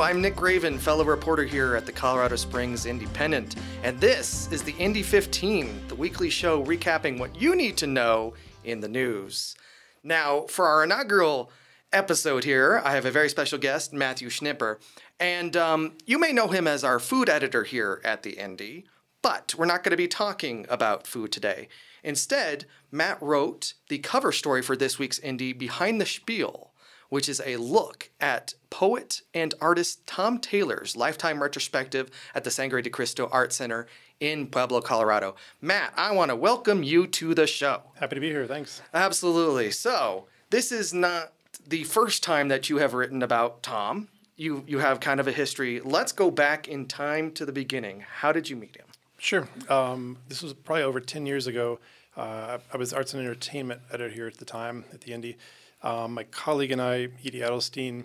I'm Nick Raven, fellow reporter here at the Colorado Springs Independent, and this is the Indy 15, the weekly show recapping what you need to know in the news. Now, for our inaugural episode here, I have a very special guest, Matthew Schniper, and um, you may know him as our food editor here at the Indy, but we're not going to be talking about food today. Instead, Matt wrote the cover story for this week's Indy Behind the Spiel which is a look at poet and artist Tom Taylor's lifetime retrospective at the Sangre de Cristo Art Center in Pueblo, Colorado. Matt, I want to welcome you to the show. Happy to be here. Thanks. Absolutely. So, this is not the first time that you have written about Tom. You you have kind of a history. Let's go back in time to the beginning. How did you meet him? Sure. Um, this was probably over 10 years ago. Uh, I was arts and entertainment editor here at the time at the Indy. Um, my colleague and I, Edie Adelstein,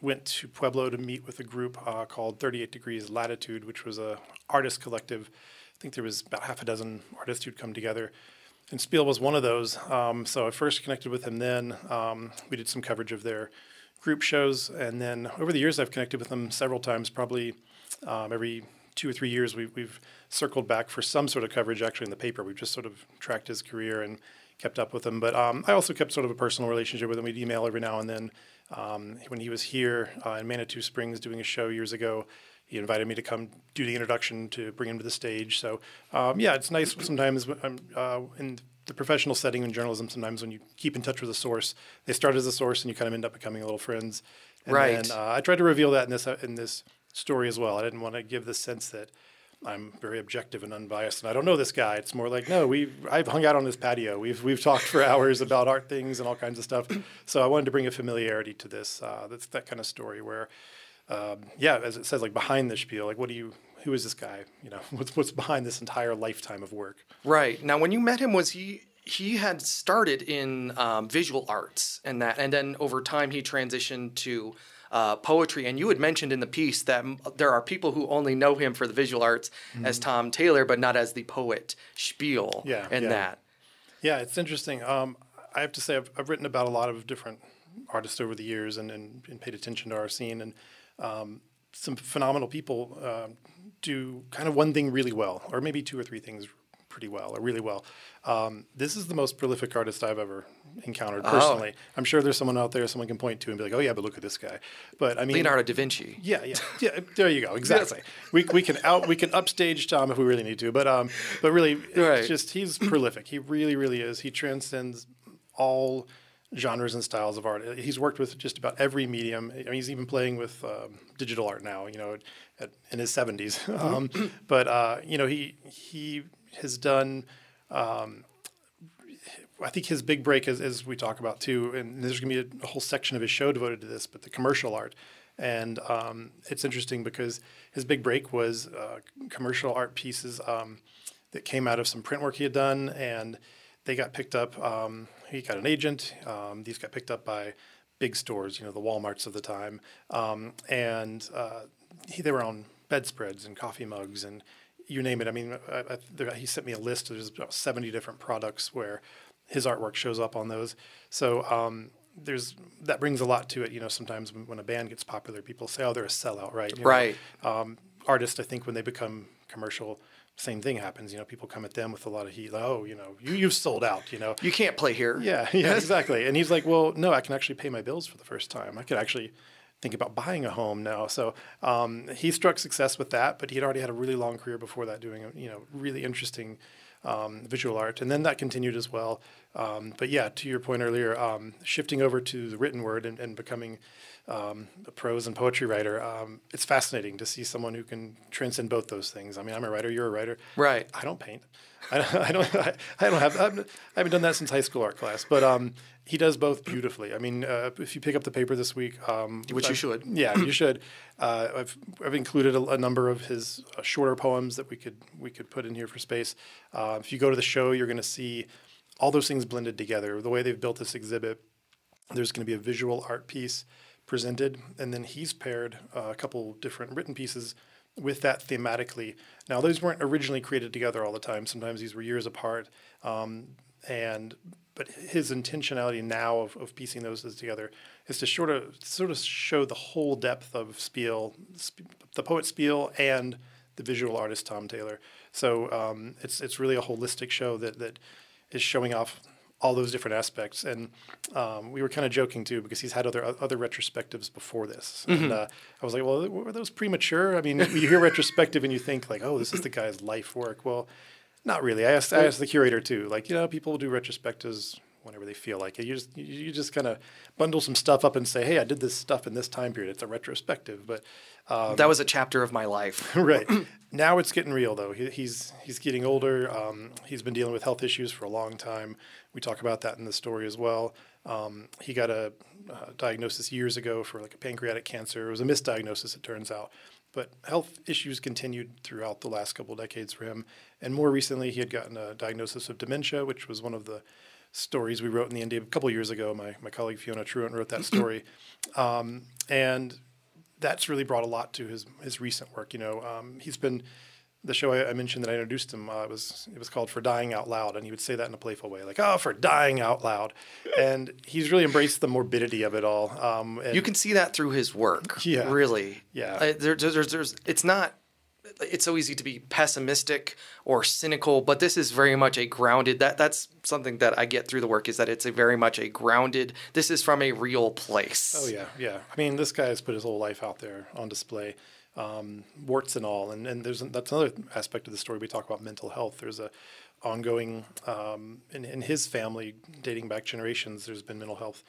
went to Pueblo to meet with a group uh, called 38 Degrees Latitude, which was a artist collective. I think there was about half a dozen artists who'd come together. And Spiel was one of those. Um, so I first connected with him then. Um, we did some coverage of their group shows. And then over the years, I've connected with them several times, probably um, every two or three years. We, we've circled back for some sort of coverage actually in the paper. We've just sort of tracked his career and kept up with him. But um, I also kept sort of a personal relationship with him. We'd email every now and then. Um, when he was here uh, in Manitou Springs doing a show years ago, he invited me to come do the introduction to bring him to the stage. So um, yeah, it's nice sometimes uh, in the professional setting in journalism. Sometimes when you keep in touch with a source, they start as a source, and you kind of end up becoming a little friends. And right. Then, uh, I tried to reveal that in this uh, in this story as well. I didn't want to give the sense that I'm very objective and unbiased, and I don't know this guy. It's more like, no, we I've hung out on this patio. We've we've talked for hours about art things and all kinds of stuff. So I wanted to bring a familiarity to this. Uh, that's that kind of story where, um, yeah, as it says, like behind the spiel, like what do you, who is this guy? You know, what's what's behind this entire lifetime of work? Right now, when you met him, was he? He had started in um, visual arts and that, and then over time he transitioned to uh, poetry. And you had mentioned in the piece that m- there are people who only know him for the visual arts mm-hmm. as Tom Taylor, but not as the poet Spiel yeah, and yeah. that. Yeah, it's interesting. Um, I have to say, I've, I've, written about a lot of different artists over the years and, and, and paid attention to our scene. And um, some phenomenal people uh, do kind of one thing really well, or maybe two or three things pretty well or really well. Um, this is the most prolific artist I've ever encountered oh. personally. Oh. I'm sure there's someone out there someone can point to and be like, "Oh yeah, but look at this guy." But I mean, Leonardo da Vinci. Yeah, yeah, yeah. There you go. Exactly. yes. We we can out we can upstage Tom if we really need to, but um, but really, right. it's just he's prolific. He really, really is. He transcends all genres and styles of art. He's worked with just about every medium. I mean, he's even playing with um, digital art now. You know, at, in his 70s. Um, but uh, you know, he he has done. Um, I think his big break is, as we talk about too, and there's going to be a, whole section of his show devoted to this, but the commercial art. And um, it's interesting because his big break was uh, commercial art pieces um, that came out of some print work he had done, and they got picked up. Um, he got an agent. Um, these got picked up by big stores, you know, the WalMarts of the time, um, and uh, he, they were on bedspreads and coffee mugs and you name it. I mean, I, I, there, he sent me a list. There's about 70 different products where his artwork shows up on those. So um, there's that brings a lot to it. You know, sometimes when, when, a band gets popular, people say, "Oh, they're a sellout," right? You right. um, artists, I think, when they become commercial, same thing happens. You know, people come at them with a lot of heat. Like, oh, you know, you you've sold out. You know, you can't play here. Yeah, yeah, exactly. and he's like, well, no, I can actually pay my bills for the first time. I could actually think about buying a home now. So um, he struck success with that, but he had already had a really long career before that, doing you know really interesting um, visual art, and then that continued as well. Um, but yeah, to your point earlier, um, shifting over to the written word and, and becoming um, a prose and poetry writer, um, it's fascinating to see someone who can transcend both those things. I mean, I'm a writer, you're a writer. Right. I don't paint. I don't. I don't, I, I don't have. I haven't done that since high school art class. But um, he does both beautifully. I mean, uh, if you pick up the paper this week, um, which you should, yeah, you should. Uh, I've I've included a, a number of his uh, shorter poems that we could we could put in here for space. Uh, if you go to the show, you're going to see all those things blended together. The way they've built this exhibit, there's going to be a visual art piece presented, and then he's paired uh, a couple different written pieces with that thematically. Now, those weren't originally created together all the time. Sometimes these were years apart. Um, and but his intentionality now of, of piecing those together is to sort of sort of show the whole depth of Spiel, the poet Spiel, and the visual artist Tom Taylor. So um, it's it's really a holistic show that that is showing off all those different aspects. And um, we were kind of joking too because he's had other other retrospectives before this. Mm-hmm. And uh, I was like, well, were those premature? I mean, you hear retrospective and you think like, oh, this is the guy's life work. Well, not really. I asked I asked the curator too. Like, you know, people do retrospectives whenever they feel like it. You just you just kind of bundle some stuff up and say, "Hey, I did this stuff in this time period." It's a retrospective, but um, that was a chapter of my life. right now, it's getting real though. He, he's he's getting older. Um, he's been dealing with health issues for a long time. We talk about that in the story as well. Um, he got a, a diagnosis years ago for like a pancreatic cancer. It was a misdiagnosis, it turns out. But health issues continued throughout the last couple decades for him. And more recently, he had gotten a diagnosis of dementia, which was one of the stories we wrote in the Indy a couple years ago. My, my colleague Fiona Truant wrote that story. Um, and that's really brought a lot to his, his recent work. You know, um, he's been the show I, I, mentioned that I introduced him uh, was it was called For Dying Out Loud, and he would say that in a playful way, like "Oh, for dying out loud," and he's really embraced the morbidity of it all. Um, you can see that through his work. Yeah, really. Yeah, uh, there, there's, there's, it's not it's so easy to be pessimistic or cynical, but this is very much a grounded. That that's something that I get through the work is that it's a very much a grounded. This is from a real place. Oh yeah, yeah. I mean, this guy has put his whole life out there on display, um, warts and all. And and there's that's another aspect of the story. We talk about mental health. There's a ongoing um, in in his family, dating back generations. There's been mental health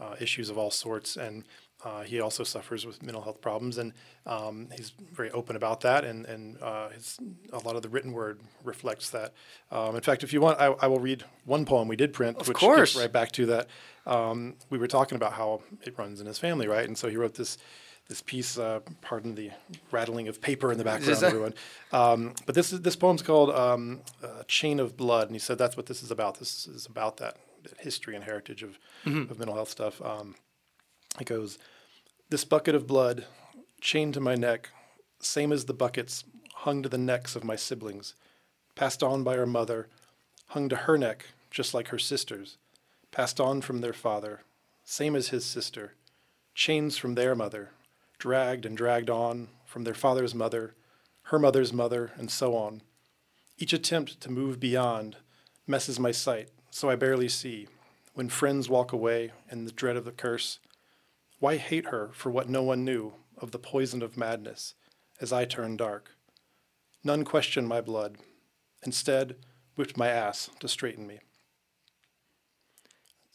uh, issues of all sorts, and uh, he also suffers with mental health problems, and um, he's very open about that. And and uh, his, a lot of the written word reflects that. Um, in fact, if you want, I, I, will read one poem we did print, of which course. gets right back to that. Um, we were talking about how it runs in his family, right? And so he wrote this this piece. Uh, pardon the rattling of paper in the background, everyone. Um, but this is this poem's called um, "Chain of Blood," and he said that's what this is about. This is about that, that history and heritage of mm-hmm. of mental health stuff. Um, it goes, This bucket of blood, chained to my neck, same as the buckets hung to the necks of my siblings, passed on by her mother, hung to her neck just like her sister's, passed on from their father, same as his sister, chains from their mother, dragged and dragged on from their father's mother, her mother's mother, and so on. Each attempt to move beyond messes my sight, so I barely see. When friends walk away in the dread of the curse, why hate her for what no one knew of the poison of madness as I turn dark? None questioned my blood. Instead, whipped my ass to straighten me.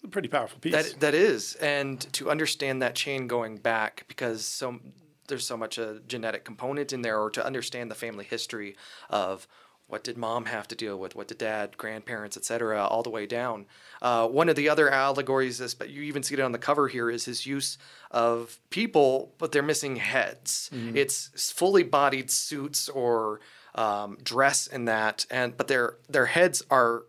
A pretty powerful piece. That, that is. And to understand that chain going back, because so there's so much a genetic component in there, or to understand the family history of what did mom have to deal with? What did dad, grandparents, etc., all the way down? Uh, one of the other allegories, this but you even see it on the cover here, is his use of people, but they're missing heads. Mm-hmm. It's fully bodied suits or um, dress in that, and but their their heads are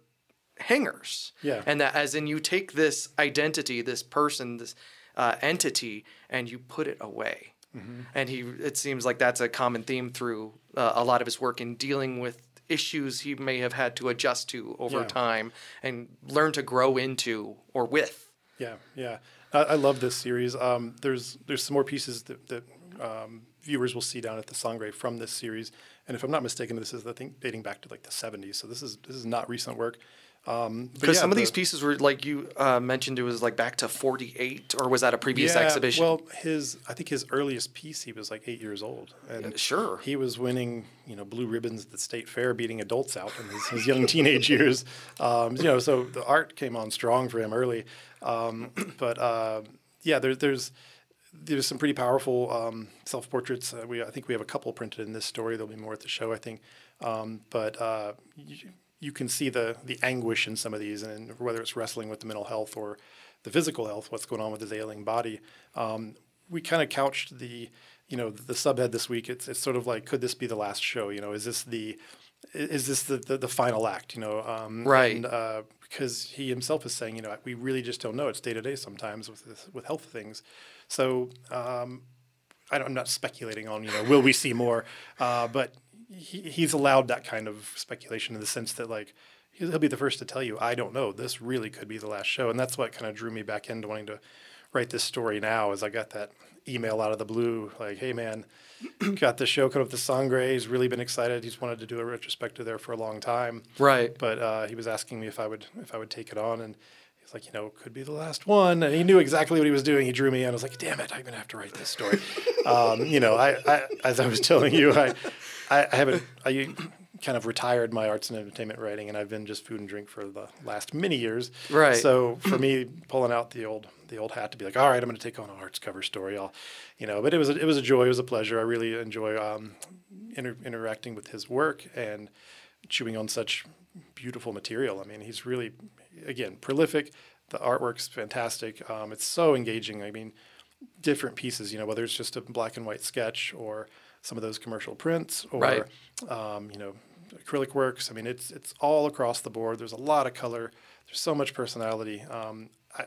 hangers. Yeah. And that, as in, you take this identity, this person, this uh, entity, and you put it away. Mm-hmm. And he, it seems like that's a common theme through uh, a lot of his work in dealing with issues he may have had to adjust to over yeah. time and learn to grow into or with. Yeah, yeah. I, I love this series. Um, there's there's some more pieces that, that um, viewers will see down at the Sangre from this series. And if I'm not mistaken, this is I think dating back to like the 70s. So this is this is not recent work. Um, because um, yeah, some of the, these pieces were like you uh, mentioned, it was like back to '48, or was that a previous yeah, exhibition? Well, his I think his earliest piece, he was like eight years old, and yeah, sure, he was winning you know blue ribbons at the state fair, beating adults out in his, his young teenage years. Um, you know, so the art came on strong for him early. Um, but uh, yeah, there, there's there's some pretty powerful um, self portraits. Uh, we I think we have a couple printed in this story. There'll be more at the show, I think. Um, but uh, you, you can see the the anguish in some of these, and whether it's wrestling with the mental health or the physical health, what's going on with his ailing body. Um, we kind of couched the you know the subhead this week. It's it's sort of like could this be the last show? You know, is this the is this the, the, the final act? You know, um, right? And, uh, because he himself is saying, you know, we really just don't know. It's day to day sometimes with this, with health things. So um, I am not speculating on, you know, will we see more? Uh, but he, he's allowed that kind of speculation in the sense that like he'll be the first to tell you, I don't know. This really could be the last show, and that's what kind of drew me back into wanting to write this story now. Is I got that email out of the blue, like, "Hey man, got this show coming up with the Sangre. He's really been excited. He's wanted to do a retrospective there for a long time, right? But uh, he was asking me if I would if I would take it on, and he's like, you know, it could be the last one. And he knew exactly what he was doing. He drew me in. I was like, damn it, I'm gonna have to write this story. um, you know, I, I, as I was telling you, I I, I haven't I kind of retired my arts and entertainment writing, and I've been just food and drink for the last many years. Right. So for me, pulling out the old the old hat to be like, all right, I'm going to take on a arts cover story. I'll, you know, but it was a, it was a joy. It was a pleasure. I really enjoy um, inter- interacting with his work and chewing on such beautiful material. I mean, he's really, again, prolific. The artwork's fantastic. Um, it's so engaging. I mean, different pieces. You know, whether it's just a black and white sketch or some of those commercial prints or right. um, you know acrylic works. I mean, it's it's all across the board. There's a lot of color. There's so much personality. Um, I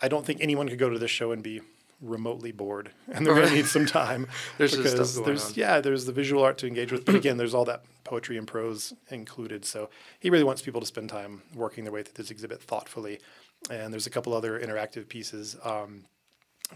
I don't think anyone could go to this show and be remotely bored, and they're going to need some time. there's because there's on. yeah, there's the visual art to engage with, but again, there's all that poetry and prose included. So he really wants people to spend time working their way through this exhibit thoughtfully. And there's a couple other interactive pieces. Um,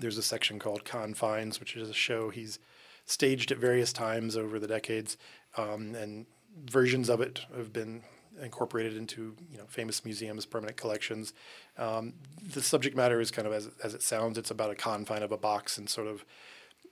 there's a section called Confines, which is a show he's staged at various times over the decades, um, and versions of it have been incorporated into you know famous museums, permanent collections. Um, the subject matter is kind of as as it sounds. It's about a confine of a box and sort of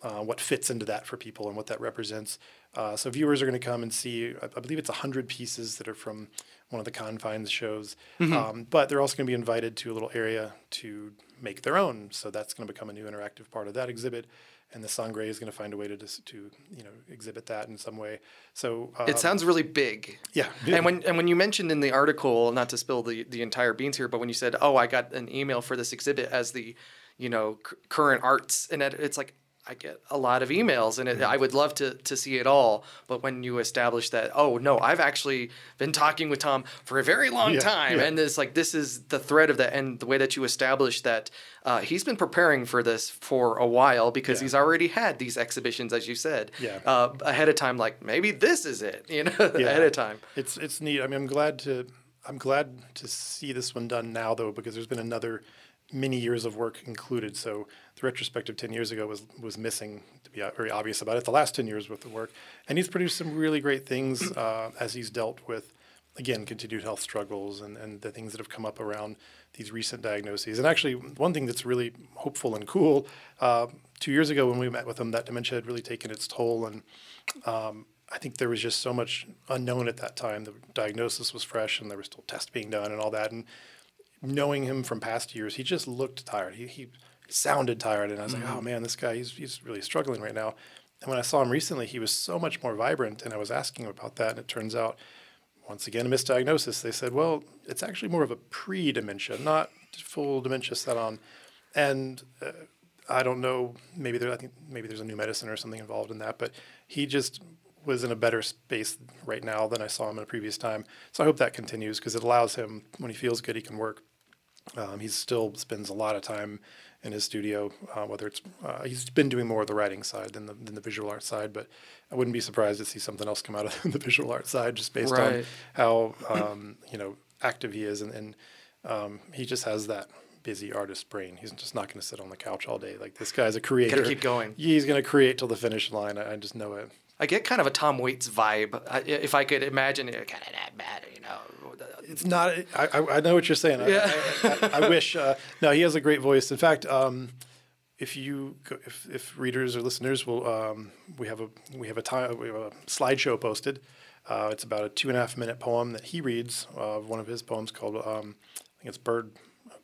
uh, what fits into that for people and what that represents. Uh, so viewers are going to come and see. I, I believe it's hundred pieces that are from one of the confines shows, mm-hmm. um, but they're also going to be invited to a little area to make their own. So that's going to become a new interactive part of that exhibit and the Sangre is going to find a way to to you know exhibit that in some way. So um, it sounds really big. Yeah. And when and when you mentioned in the article, not to spill the the entire beans here, but when you said, "Oh, I got an email for this exhibit as the you know c- current arts," and it's like I get a lot of emails and it, I would love to, to see it all. But when you establish that, oh no, I've actually been talking with Tom for a very long yeah, time. Yeah. And it's like, this is the thread of that. And the way that you establish that uh, he's been preparing for this for a while because yeah. he's already had these exhibitions, as you said, yeah. uh, ahead of time. Like maybe this is it, you know, ahead of time. It's, it's neat. I mean, I'm glad to, I'm glad to see this one done now though, because there's been another many years of work included. So the retrospective 10 years ago was, was missing, to be very obvious about it, the last 10 years worth of work. And he's produced some really great things uh, as he's dealt with, again, continued health struggles and, and the things that have come up around these recent diagnoses. And actually, one thing that's really hopeful and cool, uh, two years ago when we met with him, that dementia had really taken its toll. And um, I think there was just so much unknown at that time. The diagnosis was fresh and there was still tests being done and all that. And knowing him from past years, he just looked tired. He, he sounded tired, and I was mm-hmm. like, oh man, this guy, he's, he's really struggling right now. And when I saw him recently, he was so much more vibrant, and I was asking him about that, and it turns out, once again, a misdiagnosis. They said, well, it's actually more of a pre dementia, not full dementia set on. And uh, I don't know, maybe there, I think maybe there's a new medicine or something involved in that, but he just was in a better space right now than I saw him in a previous time. So I hope that continues because it allows him, when he feels good, he can work. Um, he still spends a lot of time in his studio, uh, whether it's uh, he's been doing more of the writing side than the than the visual art side, but I wouldn't be surprised to see something else come out of the visual art side just based right. on how um, you know active he is, and, and um, he just has that busy artist brain. He's just not going to sit on the couch all day. Like this guy's a creator. Gotta keep going. He's going to create till the finish line. I, I just know it. I get kind of a Tom Waits vibe. If I could imagine it, kind of that bad, you know. It's not. I, I know what you're saying. Yeah. I, I, I wish. Uh, no, he has a great voice. In fact, um, if you if, if readers or listeners will, um, we have a we have a time we have a slideshow posted. Uh, it's about a two and a half minute poem that he reads of uh, one of his poems called um, I think it's Bird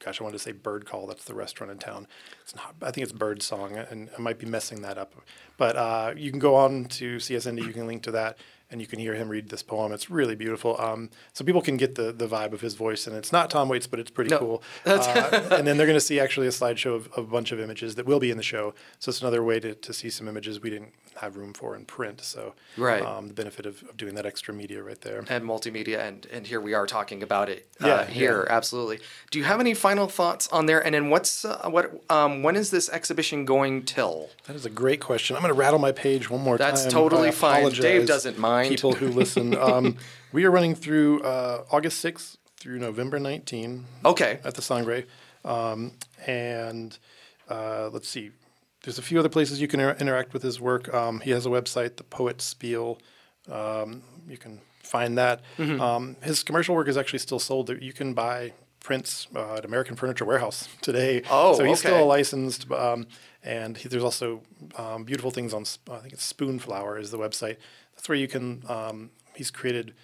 gosh, I wanted to say Bird Call. That's the restaurant in town. It's not. I think it's Bird Song, and I might be messing that up. But uh, you can go on to CSIndy. You can link to that, and you can hear him read this poem. It's really beautiful. Um, so people can get the the vibe of his voice, and it's not Tom Waits, but it's pretty no. cool. Uh, and then they're going to see actually a slideshow of, of, a bunch of images that will be in the show. So it's another way to, to see some images we didn't have room for in print. So right, um, the benefit of, of, doing that extra media right there and multimedia, and and here we are talking about it. Uh, yeah, here yeah. absolutely. Do you have any final thoughts on there? And then what's uh, what? Um, when is this exhibition going till? That is a great question. I'm going to rattle my page one more That's time. That's totally fine. Dave doesn't mind people who listen. um, we are running through uh, August 6th through November 19. Okay. At the Sangre. Um, and uh, let's see, there's a few other places you can inter- interact with his work. Um, he has a website, The Poet Spiel. Um, you can find that. Mm-hmm. Um, his commercial work is actually still sold. You can buy prints uh, at American Furniture Warehouse today. Oh, so he's okay. still licensed. Um, and he, there's also um, beautiful things on. I think it's Spoonflower is the website. That's where you can. Um, he's created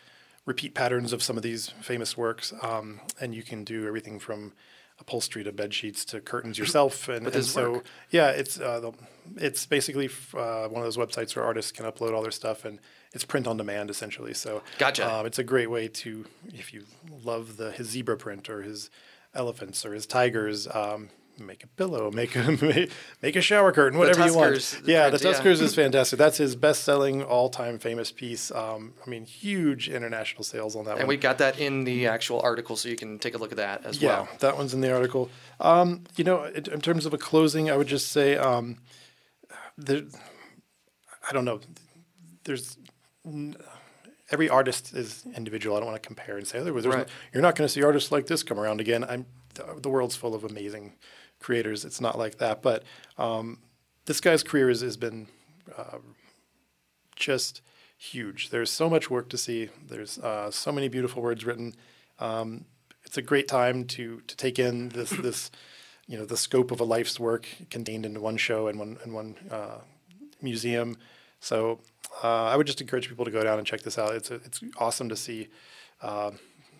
repeat patterns of some of these famous works, um, and you can do everything from upholstery to bed sheets to curtains yourself. And, and so, work. yeah, it's uh, it's basically uh, one of those websites where artists can upload all their stuff, and it's print on demand essentially. So, gotcha. Um, it's a great way to if you love the his zebra print or his elephants or his tigers. Um, make a pillow, make a make a shower curtain, whatever you want. Yeah, the Tuskers yeah. is fantastic. That's his best-selling, all-time famous piece. Um, I mean, huge international sales on that and one. And we got that in the actual article, so you can take a look at that as yeah, well. Yeah, that one's in the article. Um, you know, in, in, terms of a closing, I would just say, um, there, I don't know. There's every artist is individual. I don't want to compare and say, oh, there's right. no, you're not going to see artists like this come around again. I'm the, the world's full of amazing creators. It's not like that. But um, this guy's career has, has been uh, just huge. There's so much work to see. There's uh, so many beautiful words written. Um, it's a great time to to take in this this you know the scope of a life's work contained in one show and one and one uh, museum. So uh, I would just encourage people to go down and check this out. It's a, it's awesome to see uh,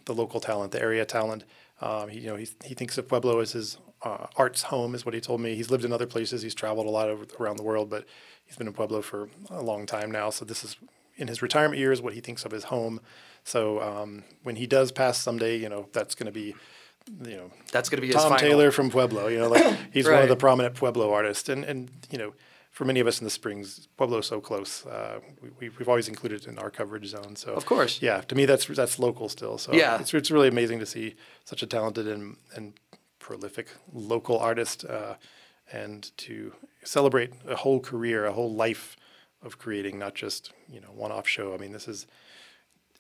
the local talent, the area talent. Um, he, you know, he, he thinks of Pueblo as his uh, art's home, is what he told me. He's lived in other places. He's traveled a lot over, around the world, but he's been in Pueblo for a long time now. So this is in his retirement years what he thinks of his home. So um, when he does pass someday, you know, that's going to be you know that's going to be Tom Taylor from Pueblo. You know, like he's right. one of the prominent Pueblo artists, and and you know for many of us in the Springs, Pueblo's so close. Uh, we, we've always included it in our coverage zone. So of course, yeah. To me, that's that's local still. So yeah, it's it's really amazing to see such a talented and and prolific local artist, uh, and to celebrate a whole career, a whole life of creating, not just you know one-off show. I mean, this is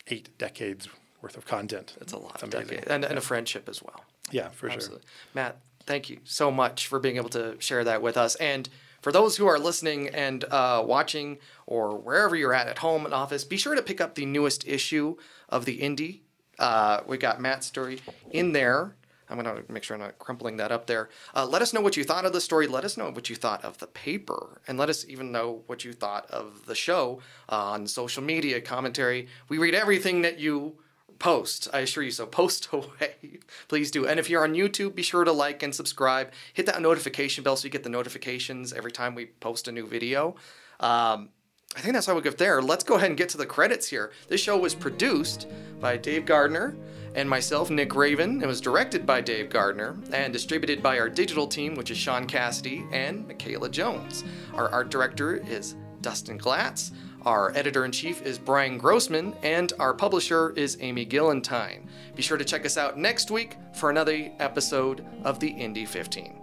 eight decades worth of content. It's a lot of decades, and, and a friendship as well. Yeah, for Absolutely. sure. Matt, thank you so much for being able to share that with us and for those who are listening and uh, watching, or wherever you're at, at home, in office, be sure to pick up the newest issue of the Indy. Uh, we got Matt's story in there. I'm going to make sure I'm not crumpling that up there. Uh, let us know what you thought of the story. Let us know what you thought of the paper. And let us even know what you thought of the show uh, on social media, commentary. We read everything that you post. I assure you so. Post away. Please do. And if you're on YouTube, be sure to like and subscribe. Hit that notification bell so you get the notifications every time we post a new video. Um, I think that's all we go there. Let's go ahead and get to the credits here. This show was produced by Dave Gardner and myself, Nick Raven. It was directed by Dave Gardner and distributed by our digital team, which is Sean Cassidy and Michaela Jones. Our art director is Dustin Glatz. Our editor in chief is Brian Grossman, and our publisher is Amy Gillentine. Be sure to check us out next week for another episode of the Indy 15.